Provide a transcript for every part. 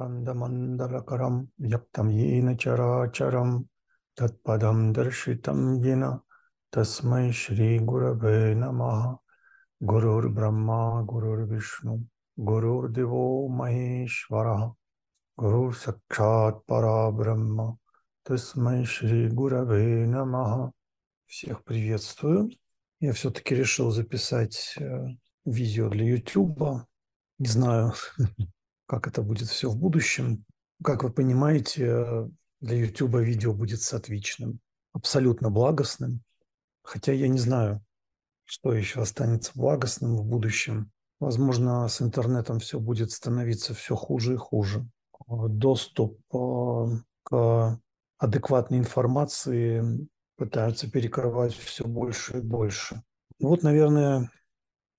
स्कन्दमण्डलकरं व्यक्तं येन चराचरं तत्पदं दर्शितं येन तस्मै श्रीगुरवे नमः गुरुर्ब्रह्मा गुरुर्विष्णु गुरुर्देवो महेश्वरः गुरुसाक्षात् परब्रह्म тасмай Шри Гураве Намаха. Всех приветствую. Я все-таки решил записать э, видео для YouTube. Не знаю, как это будет все в будущем. Как вы понимаете, для YouTube видео будет сатвичным, абсолютно благостным. Хотя я не знаю, что еще останется благостным в будущем. Возможно, с интернетом все будет становиться все хуже и хуже. Доступ э, к адекватной информации пытаются перекрывать все больше и больше. Вот, наверное,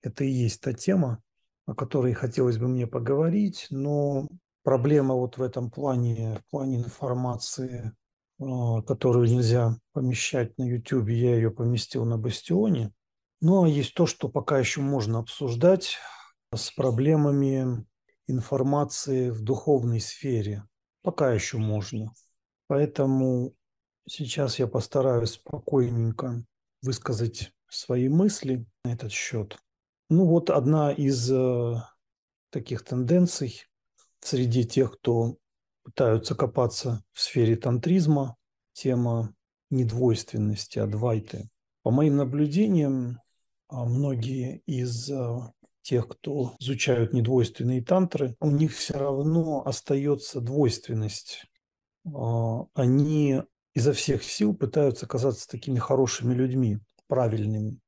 это и есть та тема, о которой хотелось бы мне поговорить, но проблема вот в этом плане, в плане информации, а, которую нельзя помещать на YouTube, я ее поместил на Бастионе. Но есть то, что пока еще можно обсуждать с проблемами информации в духовной сфере. Пока еще можно. Поэтому сейчас я постараюсь спокойненько высказать свои мысли на этот счет. Ну вот одна из э, таких тенденций среди тех, кто пытаются копаться в сфере тантризма, тема недвойственности, адвайты. По моим наблюдениям, а многие из э, тех, кто изучают недвойственные тантры, у них все равно остается двойственность. А, они изо всех сил пытаются казаться такими хорошими людьми, правильными.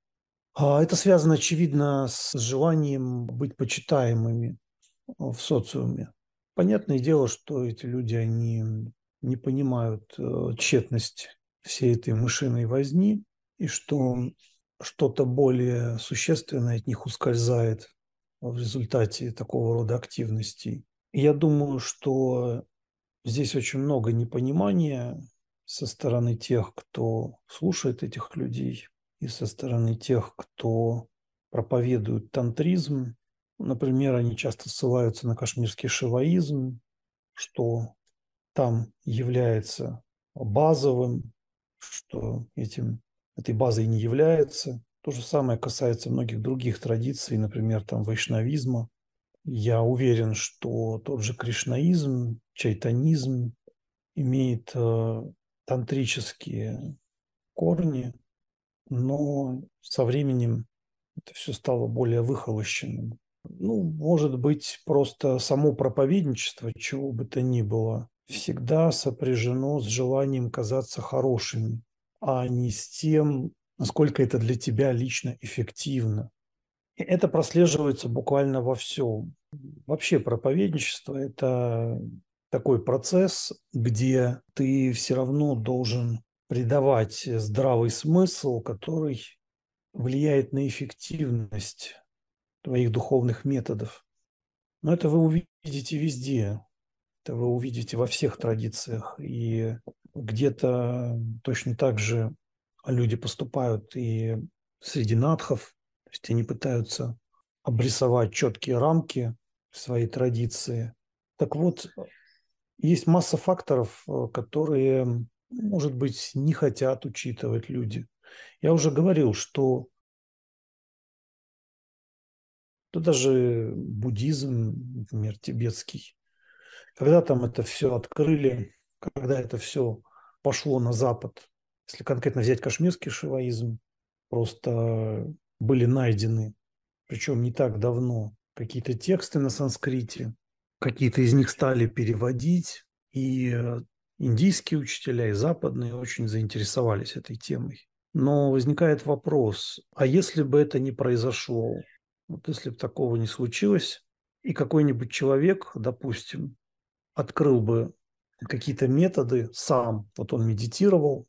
А это связано, очевидно, с желанием быть почитаемыми в социуме. Понятное дело, что эти люди, они не понимают э, тщетность всей этой мышиной возни, и что что-то более существенное от них ускользает в результате такого рода активностей. я думаю, что здесь очень много непонимания со стороны тех, кто слушает этих людей, и со стороны тех, кто проповедует тантризм. Например, они часто ссылаются на кашмирский шиваизм, что там является базовым, что этим, этой базой не является. То же самое касается многих других традиций, например, там вайшнавизма. Я уверен, что тот же кришнаизм, чайтанизм имеет э, тантрические корни, но со временем это все стало более выхолощенным. Ну, может быть, просто само проповедничество, чего бы то ни было, всегда сопряжено с желанием казаться хорошими, а не с тем, насколько это для тебя лично эффективно. И это прослеживается буквально во всем. Вообще проповедничество – это такой процесс, где ты все равно должен придавать здравый смысл, который влияет на эффективность твоих духовных методов. Но это вы увидите везде. Это вы увидите во всех традициях. И где-то точно так же люди поступают и среди надхов. То есть они пытаются обрисовать четкие рамки своей традиции. Так вот, есть масса факторов, э, которые, может быть, не хотят учитывать люди. Я уже говорил, что то даже буддизм, например, тибетский, когда там это все открыли, когда это все пошло на Запад, если конкретно взять кашмирский шиваизм, просто были найдены, причем не так давно, какие-то тексты на санскрите, какие-то из них стали переводить, и э, индийские учителя, и западные очень заинтересовались этой темой. Но возникает вопрос, а если бы это не произошло, вот если бы такого не случилось, и какой-нибудь человек, допустим, открыл бы какие-то методы сам, вот он медитировал,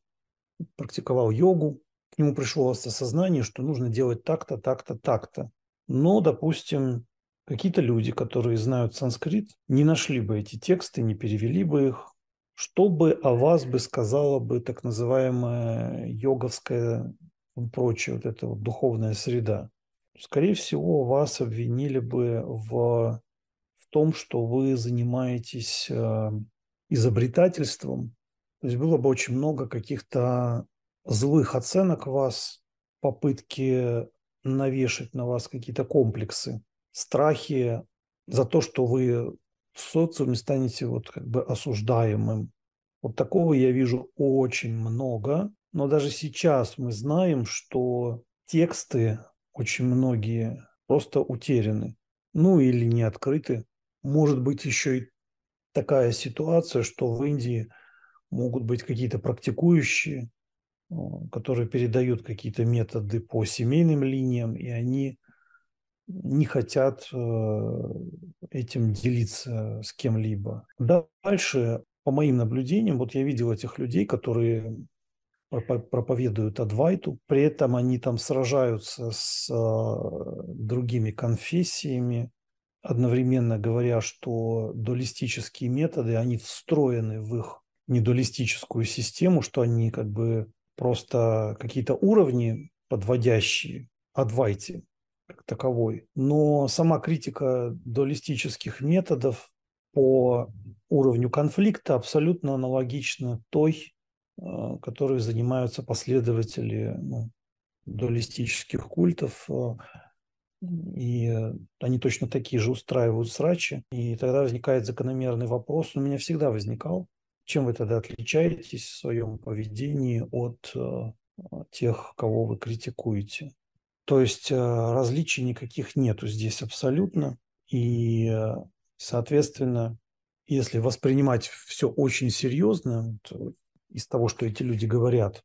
практиковал йогу, к нему пришло осознание, что нужно делать так-то, так-то, так-то. Но, допустим, какие-то люди, которые знают санскрит, не нашли бы эти тексты, не перевели бы их. Что бы о вас бы сказала бы так называемая йоговская и прочее, вот эта вот духовная среда? Скорее всего, вас обвинили бы в, в том, что вы занимаетесь э, изобретательством. То есть было бы очень много каких-то злых оценок вас, попытки навешать на вас какие-то комплексы, страхи за то, что вы в социуме станете вот как бы осуждаемым. Вот такого я вижу очень много, но даже сейчас мы знаем, что тексты очень многие просто утеряны, ну или не открыты. Может быть еще и такая ситуация, что в Индии могут быть какие-то практикующие, э, которые передают какие-то методы по семейным линиям, и они не хотят э, этим делиться с кем-либо. Дальше, по моим наблюдениям, вот я видел этих людей, которые проповедуют Адвайту, при этом они там сражаются с э, другими конфессиями, одновременно говоря, что дуалистические методы, они встроены в их недуалистическую систему, что они как бы просто какие-то уровни подводящие Адвайте таковой. Но сама критика дуалистических методов по уровню конфликта абсолютно аналогична той, Э, которой занимаются последователи ну, дуалистических культов. Э, и они точно такие же устраивают срачи. И тогда возникает закономерный вопрос, у меня всегда возникал, чем вы тогда отличаетесь в своем поведении от э, тех, кого вы критикуете? То есть различий никаких нету здесь абсолютно. И, соответственно, если воспринимать все очень серьезно, то из того, что эти люди говорят,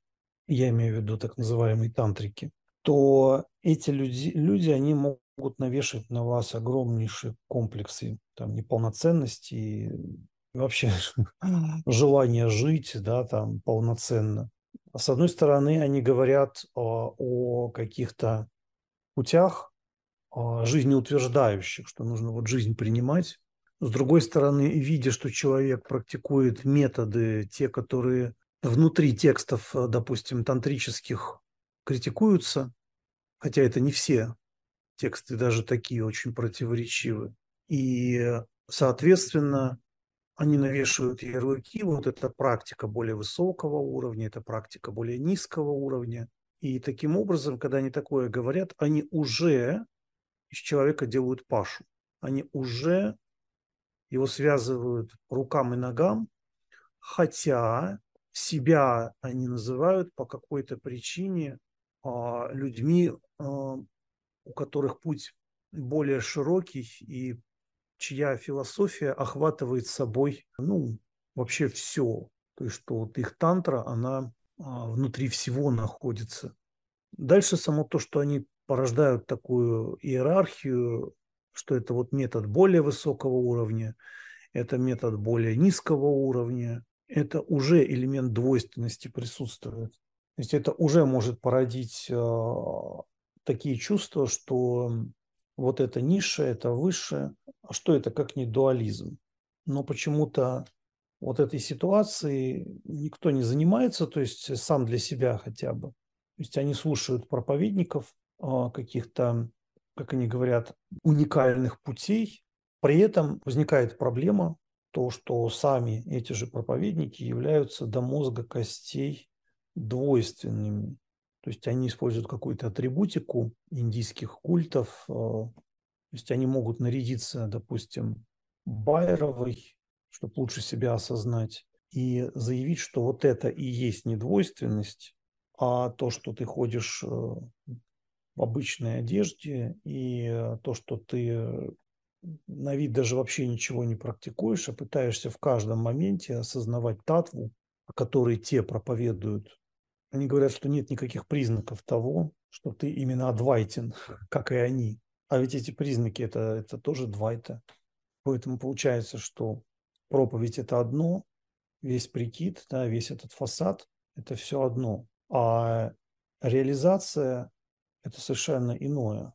я имею в виду так называемые тантрики, то эти люди, люди они могут навешать на вас огромнейшие комплексы там, неполноценности и вообще желание жить да, там, полноценно. С одной стороны, они говорят о, о каких-то путях жизнеутверждающих, что нужно вот жизнь принимать, с другой стороны, видя, что человек практикует методы, те, которые внутри текстов, э, допустим, тантрических критикуются, хотя это не все тексты, даже такие очень противоречивы. И, соответственно, они навешивают ярлыки, вот это практика более высокого уровня, это практика более низкого уровня. И таким образом, когда они такое говорят, они уже из человека делают пашу. Они уже его связывают рукам и ногам, хотя себя они называют по какой-то причине а, людьми, а, у которых путь более широкий и чья философия охватывает собой, ну, вообще все. То есть, что вот их тантра, она а, внутри всего находится. Дальше само то, что они порождают такую иерархию, что это вот метод более высокого уровня, это метод более низкого уровня, это уже элемент двойственности присутствует. То есть это уже может породить э, такие чувства, что вот это ниша, это выше, а что это как не дуализм. Но почему-то вот этой ситуации никто не занимается, то есть сам для себя хотя бы. То есть они слушают проповедников э, каких-то, как они говорят, уникальных путей. При этом возникает проблема то, что сами эти же проповедники являются до мозга костей двойственными. То есть они используют какую-то атрибутику индийских культов. Э, то есть они могут нарядиться, допустим, Байровой, чтобы лучше себя осознать, и заявить, что вот это и есть недвойственность, а то, что ты ходишь э, в обычной одежде, и э, то, что ты на вид даже вообще ничего не практикуешь, а пытаешься в каждом моменте осознавать татву, которой те проповедуют. Они говорят, что нет никаких признаков того, что ты именно адвайтен, как и они. А ведь эти признаки это, это тоже двайта. Поэтому получается, что проповедь это одно, весь прикид, да, весь этот фасад – это все одно. А реализация – это совершенно иное.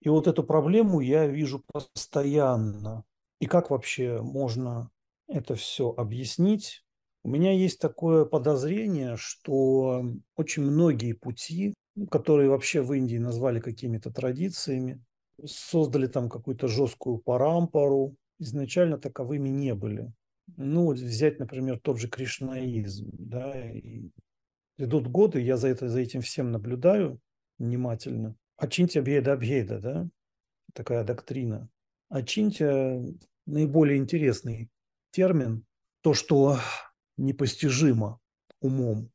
И вот эту проблему я вижу постоянно. И как вообще можно это все объяснить? У меня есть такое подозрение, что очень многие пути, которые вообще в Индии назвали какими-то традициями, создали там какую-то жесткую парампору, изначально таковыми не были. Ну, взять, например, тот же кришнаизм, да, и идут годы, я за, это, за этим всем наблюдаю внимательно. Ачинтия бьеда абьеда, да, такая доктрина. Ачинтия наиболее интересный термин, то, что непостижимо умом,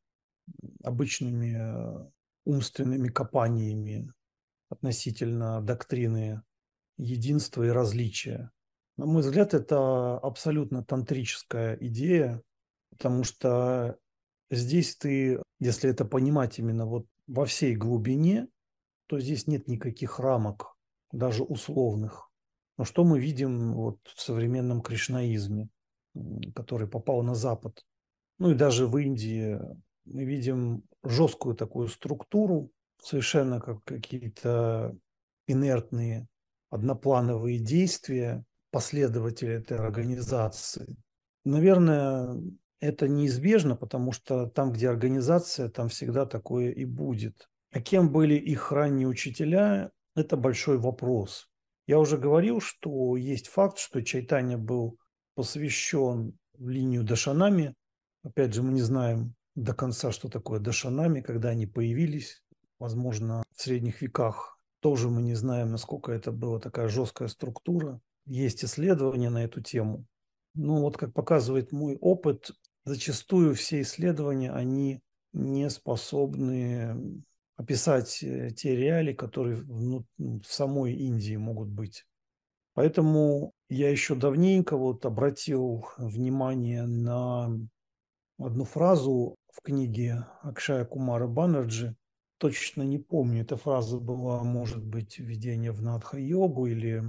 обычными э, умственными копаниями относительно доктрины единства и различия. На мой взгляд, это абсолютно тантрическая идея, потому что здесь ты, если это понимать именно вот во всей глубине, то здесь нет никаких рамок, даже условных. Но что мы видим вот в современном кришнаизме, который попал на Запад? Ну и даже в Индии мы видим жесткую такую структуру, совершенно как какие-то инертные одноплановые действия последователей этой организации. Наверное, это неизбежно, потому что там, где организация, там всегда такое и будет. А кем были их ранние учителя, это большой вопрос. Я уже говорил, что есть факт, что Чайтаня был посвящен в линию Дашанами. Опять же, мы не знаем до конца, что такое Дашанами, когда они появились. Возможно, в средних веках тоже мы не знаем, насколько это была такая жесткая структура. Есть исследования на эту тему. Но вот как показывает мой опыт, зачастую все исследования, они не способны описать э, те реалии, которые в, в самой Индии могут быть. Поэтому я еще давненько вот обратил внимание на одну фразу в книге Акшая Кумара Баннерджи. Точно не помню, эта фраза была, может быть, введение в Надха-йогу или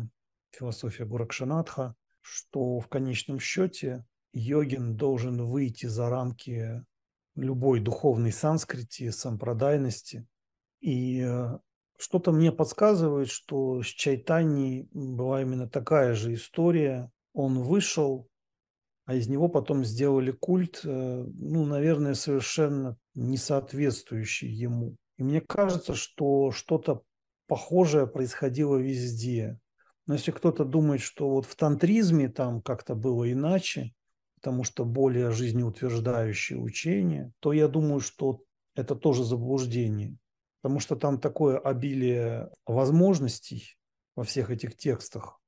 философия Гуракшанатха, что в конечном счете йогин должен выйти за рамки любой духовной санскрити, сампрадайности. И э, что-то мне подсказывает, что с Чайтани была именно такая же история. Он вышел, а из него потом сделали культ, э, ну, наверное, совершенно не соответствующий ему. И мне кажется, что что-то похожее происходило везде. Но если кто-то думает, что вот в тантризме там как-то было иначе, потому что более жизнеутверждающее учение, то я думаю, что это тоже заблуждение. Потому что там такое обилие возможностей во всех этих текстах.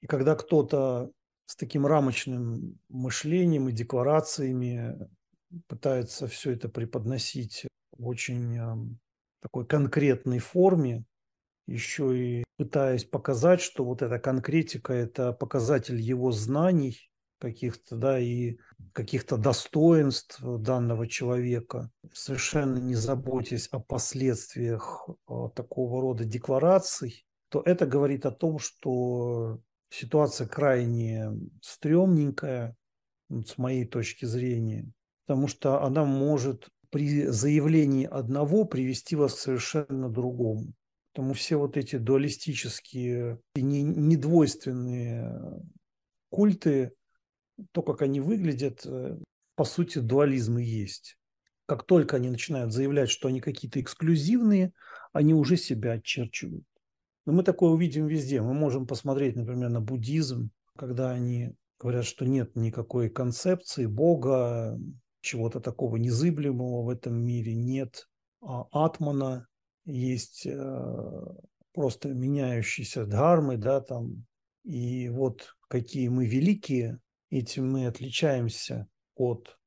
И когда кто-то с таким рамочным мышлением и декларациями пытается все это преподносить в очень такой конкретной форме, еще и пытаясь показать, что вот эта конкретика – это показатель его знаний каких-то, да, и каких-то достоинств данного человека, совершенно не заботясь о последствиях а, такого рода деклараций, то это говорит о том, что ситуация крайне стрёмненькая, с моей точки зрения, потому что она может при заявлении одного привести вас к совершенно другому. Потому все вот эти дуалистические и недвойственные культы, то, как они выглядят, э, по сути, дуализм и есть. Как только они начинают заявлять, что они какие-то эксклюзивные, они уже себя отчерчивают. Но мы такое увидим везде. Мы можем посмотреть, например, на буддизм, когда они говорят, что нет никакой концепции Бога, чего-то такого незыблемого в этом мире, нет а атмана, есть э, просто меняющиеся дхармы, да, там, и вот какие мы великие, этим мы отличаемся от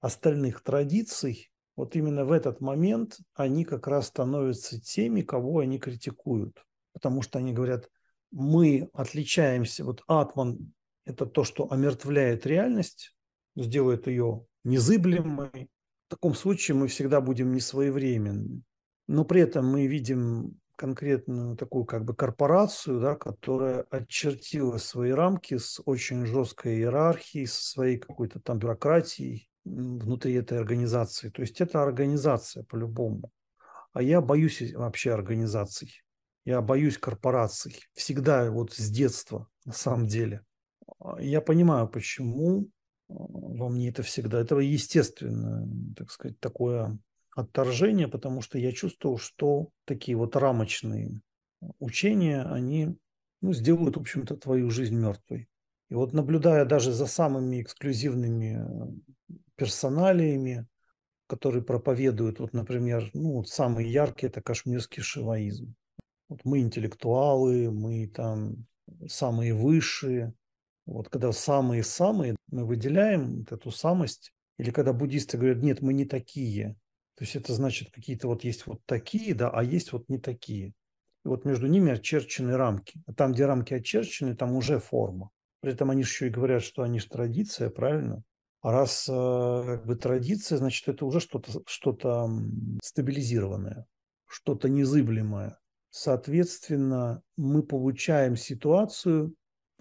остальных традиций, вот именно в этот момент они как раз становятся теми, кого они критикуют. Потому что они говорят, мы отличаемся, вот атман – это то, что омертвляет реальность, сделает ее незыблемой. В таком случае мы всегда будем несвоевременны но при этом мы видим конкретную такую как бы корпорацию, да, которая очертила свои рамки с очень жесткой иерархией, со своей какой-то там бюрократией внутри этой организации. То есть это организация по-любому. А я боюсь вообще организаций. Я боюсь корпораций. Всегда вот с детства, на самом деле. Я понимаю, почему во мне это всегда. Это естественно, так сказать, такое отторжение, потому что я чувствовал, что такие вот рамочные учения, они ну, сделают, в общем-то, твою жизнь мертвой. И вот наблюдая даже за самыми эксклюзивными э, персоналиями, которые проповедуют, вот, например, ну, вот самый яркий – это кашмирский шиваизм. Вот мы интеллектуалы, мы там самые высшие. Вот когда самые-самые, мы выделяем вот эту самость. Или когда буддисты говорят, нет, мы не такие. То есть это значит, какие-то вот есть вот такие, да, а есть вот не такие. И вот между ними очерчены рамки. А там, где рамки очерчены, там уже форма. При этом они еще и говорят, что они же традиция, правильно? А раз э, как бы традиция, значит, это уже что-то что, -то, стабилизированное, что-то незыблемое. Соответственно, мы получаем ситуацию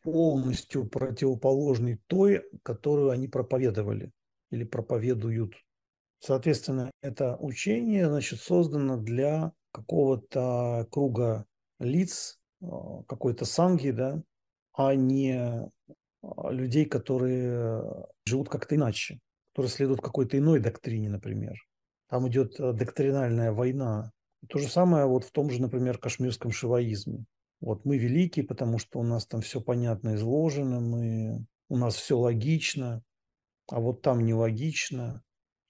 полностью противоположной той, которую они проповедовали или проповедуют. Соответственно, это учение значит, создано для какого-то круга лиц, э, какой-то санги, да, а не а, людей, которые живут как-то иначе, которые следуют какой-то иной доктрине, например. Там идет э, доктринальная война. То же самое вот в том же, например, кашмирском шиваизме. Вот мы великие, потому что у нас там все понятно изложено, мы, у нас все логично, а вот там нелогично.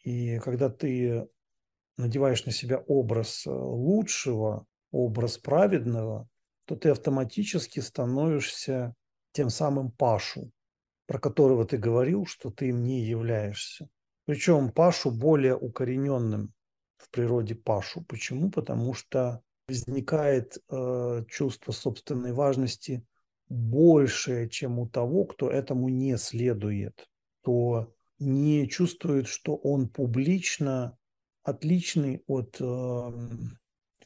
И когда ты надеваешь на себя образ э, лучшего, образ праведного, то ты автоматически становишься тем самым Пашу, про которого ты говорил, что ты им не являешься. Причем Пашу более укорененным в природе Пашу. Почему? Потому что возникает э, чувство собственной важности большее, чем у того, кто этому не следует, то не чувствует, что он публично отличный от э,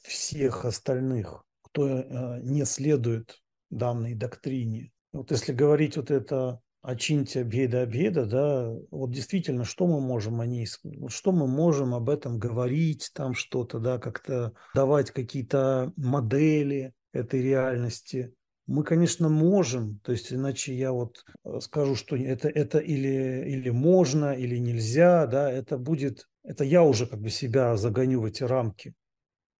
всех остальных, кто э, не следует данной доктрине. Вот если говорить вот это Очиньте беда беда, да, вот действительно, что мы можем о ней, что мы можем об этом говорить, там что-то, да, как-то давать какие-то модели этой реальности. Мы, конечно, можем, то есть иначе я вот э, скажу, что это, это или, или можно, или нельзя, да, это будет, это я уже как бы себя загоню в эти рамки.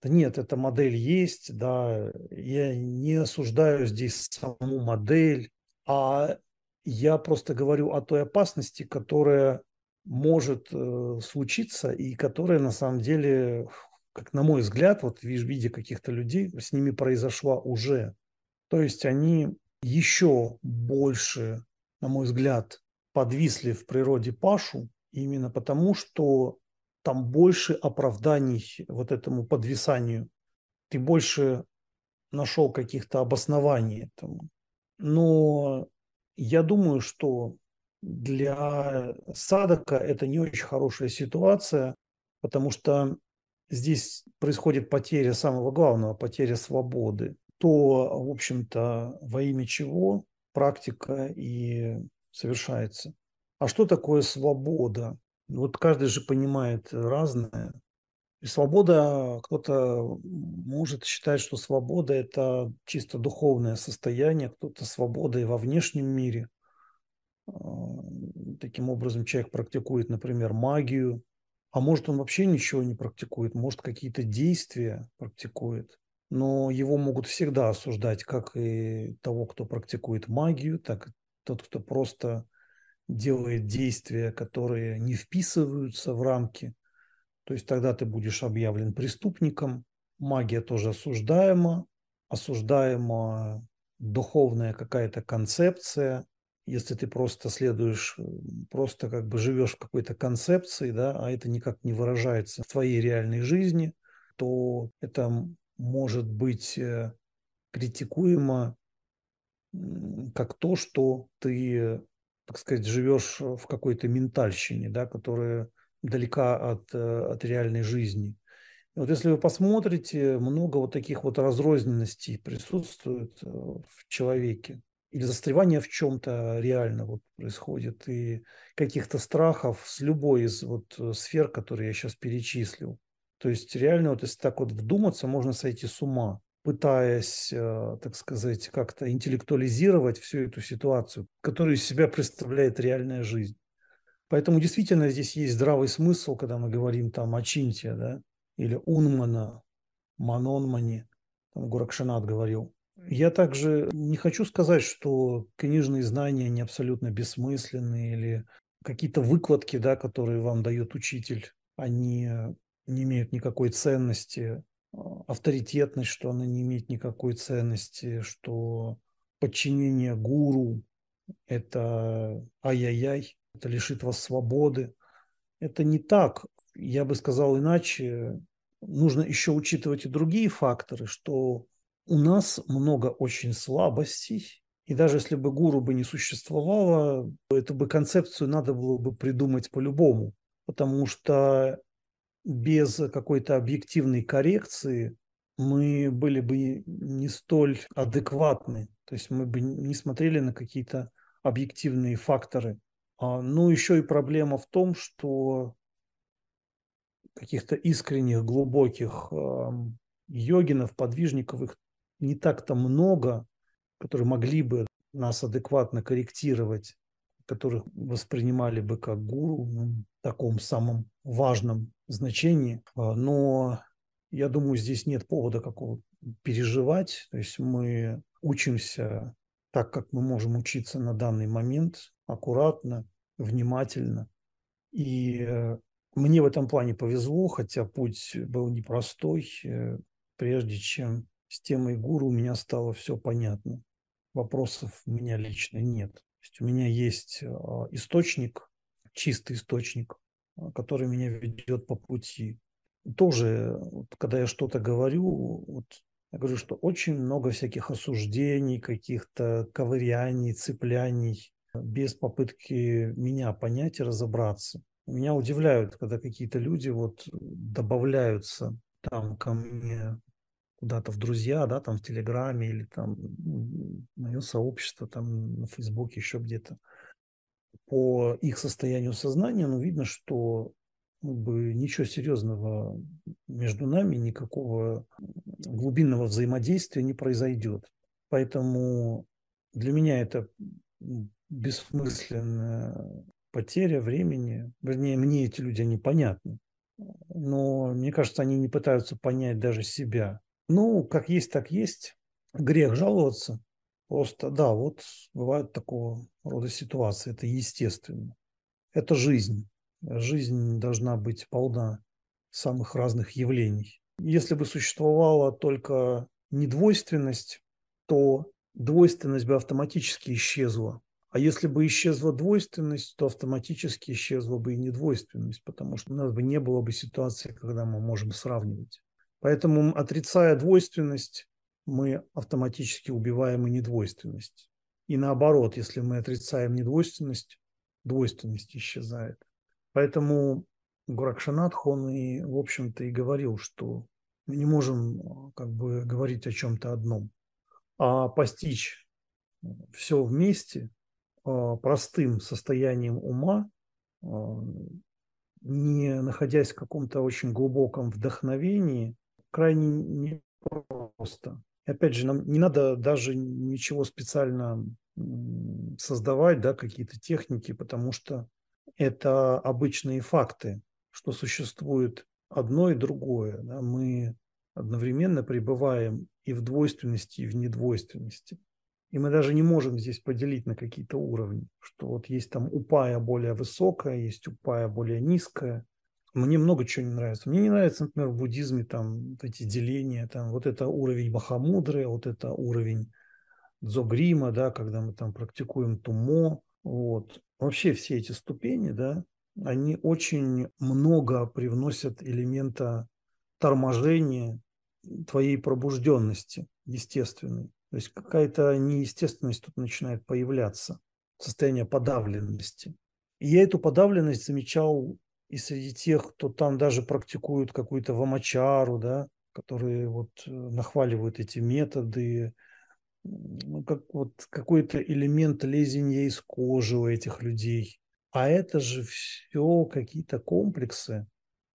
Да нет, эта модель есть, да, я не осуждаю здесь саму модель, а я просто говорю о той опасности, которая может э, случиться и которая на самом деле, как на мой взгляд, вот в виде каких-то людей, с ними произошла уже. То есть они еще больше, на мой взгляд, подвисли в природе Пашу именно потому, что там больше оправданий вот этому подвисанию. Ты больше нашел каких-то обоснований этому. Но я думаю, что для Садака это не очень хорошая ситуация, потому что здесь происходит потеря самого главного, потеря свободы. То, в общем-то, во имя чего практика и совершается. А что такое свобода? Вот каждый же понимает разное. И свобода, кто-то может считать, что свобода – это чисто духовное состояние, кто-то свобода и во внешнем мире. А, таким образом, человек практикует, например, магию, а может он вообще ничего не практикует, может какие-то действия практикует. Но его могут всегда осуждать, как и того, кто практикует магию, так и тот, кто просто делает действия, которые не вписываются в рамки то есть тогда ты будешь объявлен преступником. Магия тоже осуждаема. Осуждаема духовная какая-то концепция. Если ты просто следуешь, просто как бы живешь в какой-то концепции, да, а это никак не выражается в твоей реальной жизни, то это может быть э, критикуемо как то, что ты, так сказать, живешь в какой-то ментальщине, да, которая далека от, э, от реальной жизни. И вот если вы посмотрите, много вот таких вот разрозненностей присутствует э, в человеке. Или застревание в чем-то реально вот происходит, и каких-то страхов с любой из вот э, сфер, которые я сейчас перечислил. То есть реально, вот если так вот вдуматься, можно сойти с ума, пытаясь, так сказать, как-то интеллектуализировать всю эту ситуацию, которую из себя представляет реальная жизнь. Поэтому действительно здесь есть здравый смысл, когда мы говорим там о Чинте, да, или Унмана, Манонмане, там Гуракшанат говорил, Я также не хочу сказать, что книжные знания не абсолютно бессмысленные или какие-то выкладки, да, которые вам дает учитель, они не имеют никакой ценности, авторитетность, что она не имеет никакой ценности, что подчинение гуру – это ай-яй-яй, это лишит вас свободы. Это не так. Я бы сказал иначе. Нужно еще учитывать и другие факторы, что у нас много очень слабостей, и даже если бы гуру бы не существовало, эту бы концепцию надо было бы придумать по-любому, потому что без какой-то объективной коррекции мы были бы не столь адекватны, то есть мы бы не смотрели на какие-то объективные факторы. А, ну, еще и проблема в том, что каких-то искренних, глубоких йогинов, подвижников, их не так-то много, которые могли бы нас адекватно корректировать, которых воспринимали бы как гуру ну, в таком самом важном значении. А, но я думаю, здесь нет повода какого переживать. То есть мы учимся так, как мы можем учиться на данный момент, аккуратно, внимательно. И э, мне в этом плане повезло, хотя путь был непростой. Э, прежде чем с темой гуру у меня стало все понятно. Вопросов у меня лично нет. То есть у меня есть а, источник, чистый источник, который меня ведет по пути. Тоже, когда я что-то говорю, вот я говорю, что очень много всяких осуждений, каких-то ковыряний, цепляний, без попытки меня понять и разобраться. Меня удивляют, когда какие-то люди вот добавляются там ко мне куда-то в друзья, да, там в Телеграме или там мое сообщество там на Фейсбуке, еще где-то. По их состоянию сознания, ну, видно, что как бы, ничего серьезного между нами, никакого глубинного взаимодействия не произойдет. Поэтому для меня это бессмысленная потеря времени. Вернее, мне эти люди, они понятны. Но мне кажется, они не пытаются понять даже себя. Ну, как есть, так есть. Грех жаловаться. Просто, да, вот бывают такого рода ситуации. Это естественно. Это жизнь. Жизнь должна быть полна самых разных явлений. Если бы существовала только недвойственность, то двойственность бы автоматически исчезла. А если бы исчезла двойственность, то автоматически исчезла бы и недвойственность, потому что у нас бы не было бы ситуации, когда мы можем сравнивать. Поэтому, отрицая двойственность, мы автоматически убиваем и недвойственность. И наоборот, если мы отрицаем недвойственность, двойственность исчезает. Поэтому Гуракшанатх, он и, в общем-то, и говорил, что мы не можем как бы говорить о чем-то одном, а постичь все вместе простым состоянием ума, а, не находясь в каком-то очень глубоком вдохновении, крайне непросто. И опять же, нам не надо даже ничего специально создавать, да, какие-то техники, потому что это обычные факты, что существует одно и другое. Да. Мы одновременно пребываем и в двойственности, и в недвойственности. И мы даже не можем здесь поделить на какие-то уровни, что вот есть там упая более высокая, есть упая более низкая, мне много чего не нравится. Мне не нравится, например, в буддизме там эти деления, там вот это уровень Махамудры, вот это уровень Дзогрима, да, когда мы там практикуем тумо, вот. Вообще все эти ступени, да, они очень много привносят элемента торможения твоей пробужденности естественной. То есть какая-то неестественность тут начинает появляться, состояние подавленности. И я эту подавленность замечал и среди тех, кто там даже практикуют какую-то вамачару, да, которые вот э, нахваливают эти методы, ну, как вот какой-то элемент лезения из кожи у этих людей. А это же все какие-то комплексы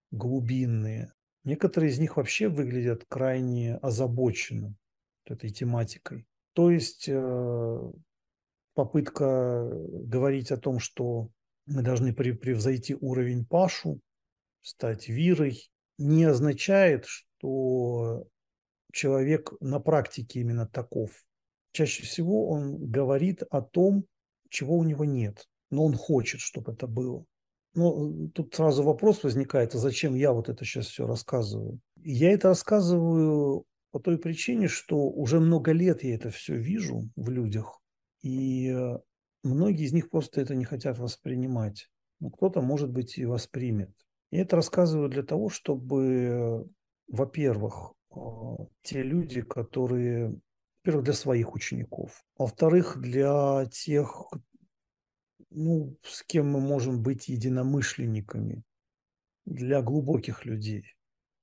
глубинные. Некоторые из них вообще выглядят крайне озабоченно этой тематикой. То есть э, попытка говорить о том, что мы должны превзойти уровень Пашу, стать Вирой, не означает, что человек на практике именно таков. Чаще всего он говорит о том, чего у него нет, но он хочет, чтобы это было. Но э, тут сразу вопрос возникает, а зачем я вот это сейчас все рассказываю? Я это рассказываю по той причине, что уже много лет я это все вижу в людях, и э, многие из них просто это не хотят воспринимать. Но кто-то, может быть, и воспримет. Я это рассказываю для того, чтобы, во-первых, э, те люди, которые, во-первых, для своих учеников, во-вторых, для тех, ну, с кем мы можем быть единомышленниками, для глубоких людей,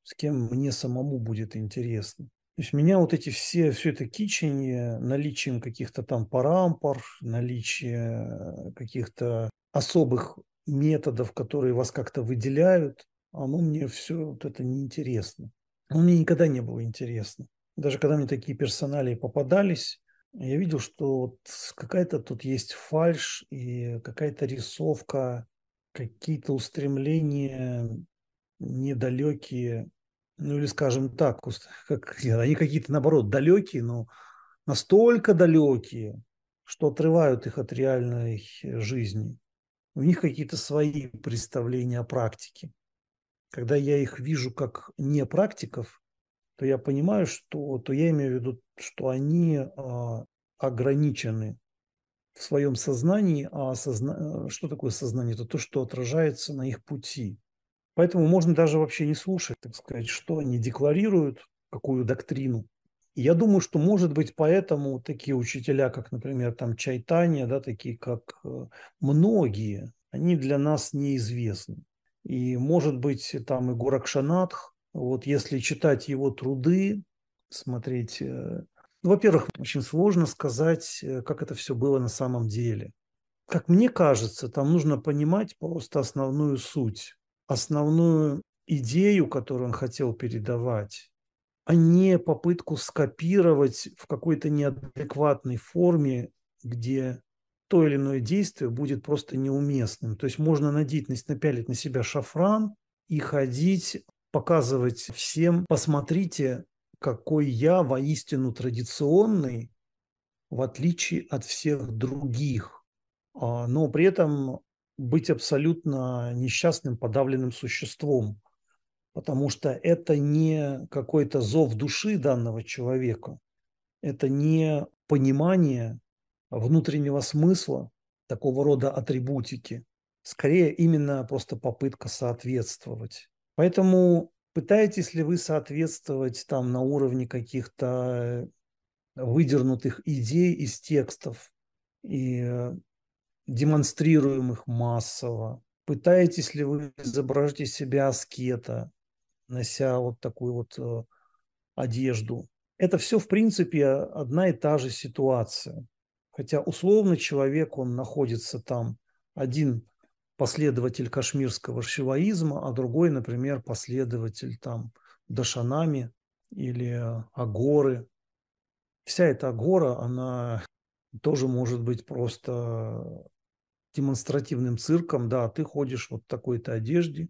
с кем мне самому будет интересно. То есть меня вот эти все, все это кичение, наличием каких-то там парампор, наличие каких-то особых методов, которые вас как-то выделяют, оно мне все вот это неинтересно. Оно мне никогда не было интересно. Даже когда мне такие персонали попадались, я видел, что вот какая-то тут есть фальш и какая-то рисовка, какие-то устремления недалекие, ну или скажем так, как, они какие-то наоборот далекие, но настолько далекие, что отрывают их от реальной жизни. У них какие-то свои представления о практике. Когда я их вижу как не практиков, то я понимаю, что то я имею в виду, что они а, ограничены в своем сознании, а созна... что такое сознание? Это то, что отражается на их пути. Поэтому можно даже вообще не слушать, так сказать, что они декларируют, какую доктрину. Я думаю, что, может быть, поэтому такие учителя, как, например, там Чайтания, да, такие как э, многие, они для нас неизвестны. И, может быть, там и Гуракшанатх, вот если читать его труды, смотреть... Э, ну, во-первых, очень сложно сказать, э, как это все было на самом деле. Как мне кажется, там нужно понимать просто основную суть основную идею, которую он хотел передавать, а не попытку скопировать в какой-то неадекватной форме, где то или иное действие будет просто неуместным. То есть можно надеть, напялить на себя шафран и ходить, показывать всем, посмотрите, какой я воистину традиционный, в отличие от всех других. А, но при этом быть абсолютно несчастным, подавленным существом, потому что это не какой-то зов души данного человека, это не понимание внутреннего смысла такого рода атрибутики, скорее именно просто попытка соответствовать. Поэтому пытаетесь ли вы соответствовать там на уровне каких-то выдернутых идей из текстов и демонстрируемых массово? Пытаетесь ли вы изображать из себя аскета, нося вот такую вот э, одежду? Это все, в принципе, одна и та же ситуация. Хотя условно человек, он находится там, один последователь кашмирского шиваизма, а другой, например, последователь там Дашанами или Агоры. Вся эта агора, она тоже может быть просто демонстративным цирком, да, ты ходишь вот в такой-то одежде,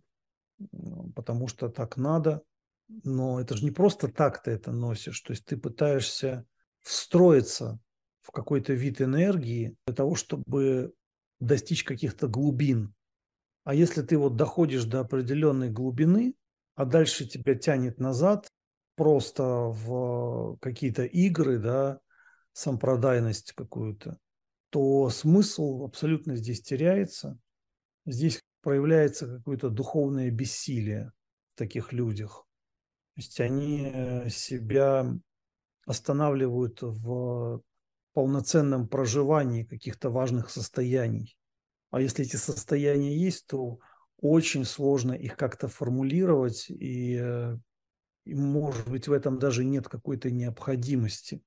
потому что так надо, но это же не просто так ты это носишь, то есть ты пытаешься встроиться в какой-то вид энергии для того, чтобы достичь каких-то глубин. А если ты вот доходишь до определенной глубины, а дальше тебя тянет назад просто в какие-то игры, да, сампродайность какую-то, то смысл абсолютно здесь теряется. Здесь проявляется какое-то духовное бессилие в таких людях. То есть они э, себя останавливают в полноценном проживании каких-то важных состояний. А если эти состояния есть, то очень сложно их как-то формулировать, и, э, и, может быть, в этом даже нет какой-то необходимости.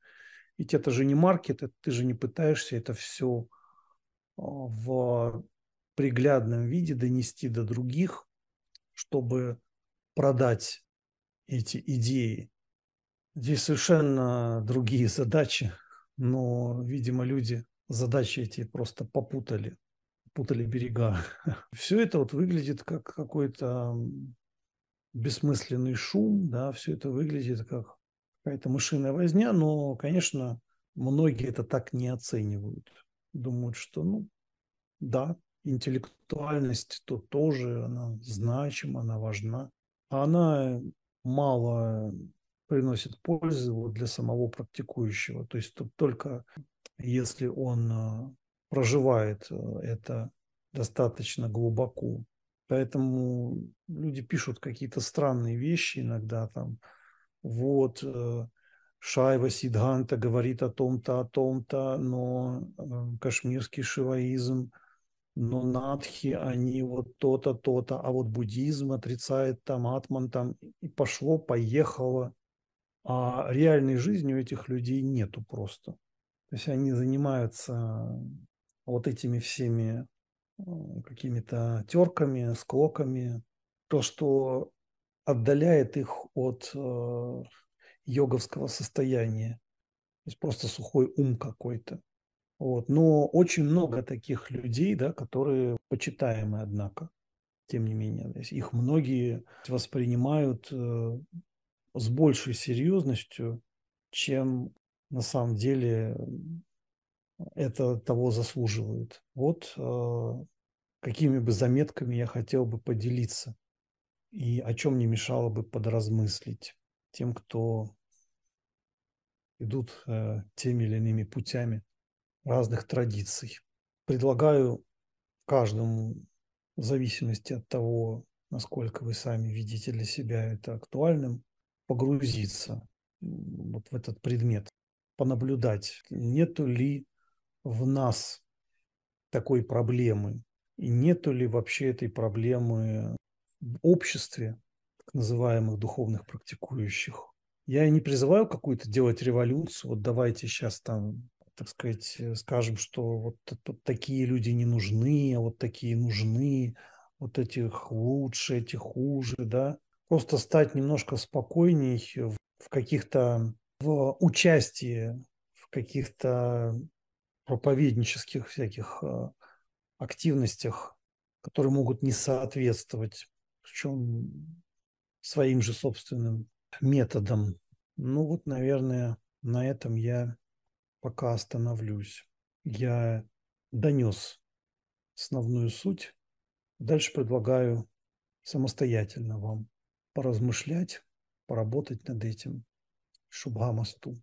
Ведь это же не маркет, ты же не пытаешься это все а, в приглядном виде донести до других, чтобы продать эти идеи. Здесь совершенно другие задачи, но, видимо, люди задачи эти просто попутали, путали берега. Все это вот выглядит как какой-то бессмысленный шум, да, все это выглядит как какая-то мышиная возня, но, конечно, многие это так не оценивают. Думают, что, ну, да, интеллектуальность то тоже, она значима, она важна. А она мало приносит пользы вот для самого практикующего. То есть тут только если он а, проживает э, это достаточно глубоко. Поэтому люди пишут какие-то странные вещи иногда там. Вот э, Шайва Сидганта говорит о том-то, о том-то, но э, кашмирский шиваизм, но надхи, они вот то-то, то-то, а вот буддизм отрицает там, атман там, и пошло, поехало. А реальной жизни у этих людей нету просто. То есть они занимаются вот этими всеми э, какими-то терками, склоками, то, что отдаляет их от э, йоговского состояния. То есть просто сухой ум какой-то. Вот. Но очень много таких людей, да, которые почитаемы, однако, тем не менее. Их многие воспринимают э, с большей серьезностью, чем на самом деле это того заслуживает. Вот э, какими бы заметками я хотел бы поделиться и о чем не мешало бы подразмыслить тем, кто идут э, теми или иными путями разных традиций. Предлагаю каждому в зависимости от того, насколько вы сами видите для себя это актуальным, погрузиться вот в этот предмет, понаблюдать, нету ли в нас такой проблемы, и нету ли вообще этой проблемы обществе так называемых духовных практикующих. Я и не призываю какую-то делать революцию, вот давайте сейчас там, так сказать, скажем, что вот, вот такие люди не нужны, а вот такие нужны, вот этих лучше, этих хуже, да просто стать немножко спокойней в каких-то в участии в каких-то проповеднических всяких э, активностях, которые могут не соответствовать причем своим же собственным методам. Ну вот, наверное, на этом я пока остановлюсь. Я донес основную суть. Дальше предлагаю самостоятельно вам поразмышлять, поработать над этим. Шубхамасту.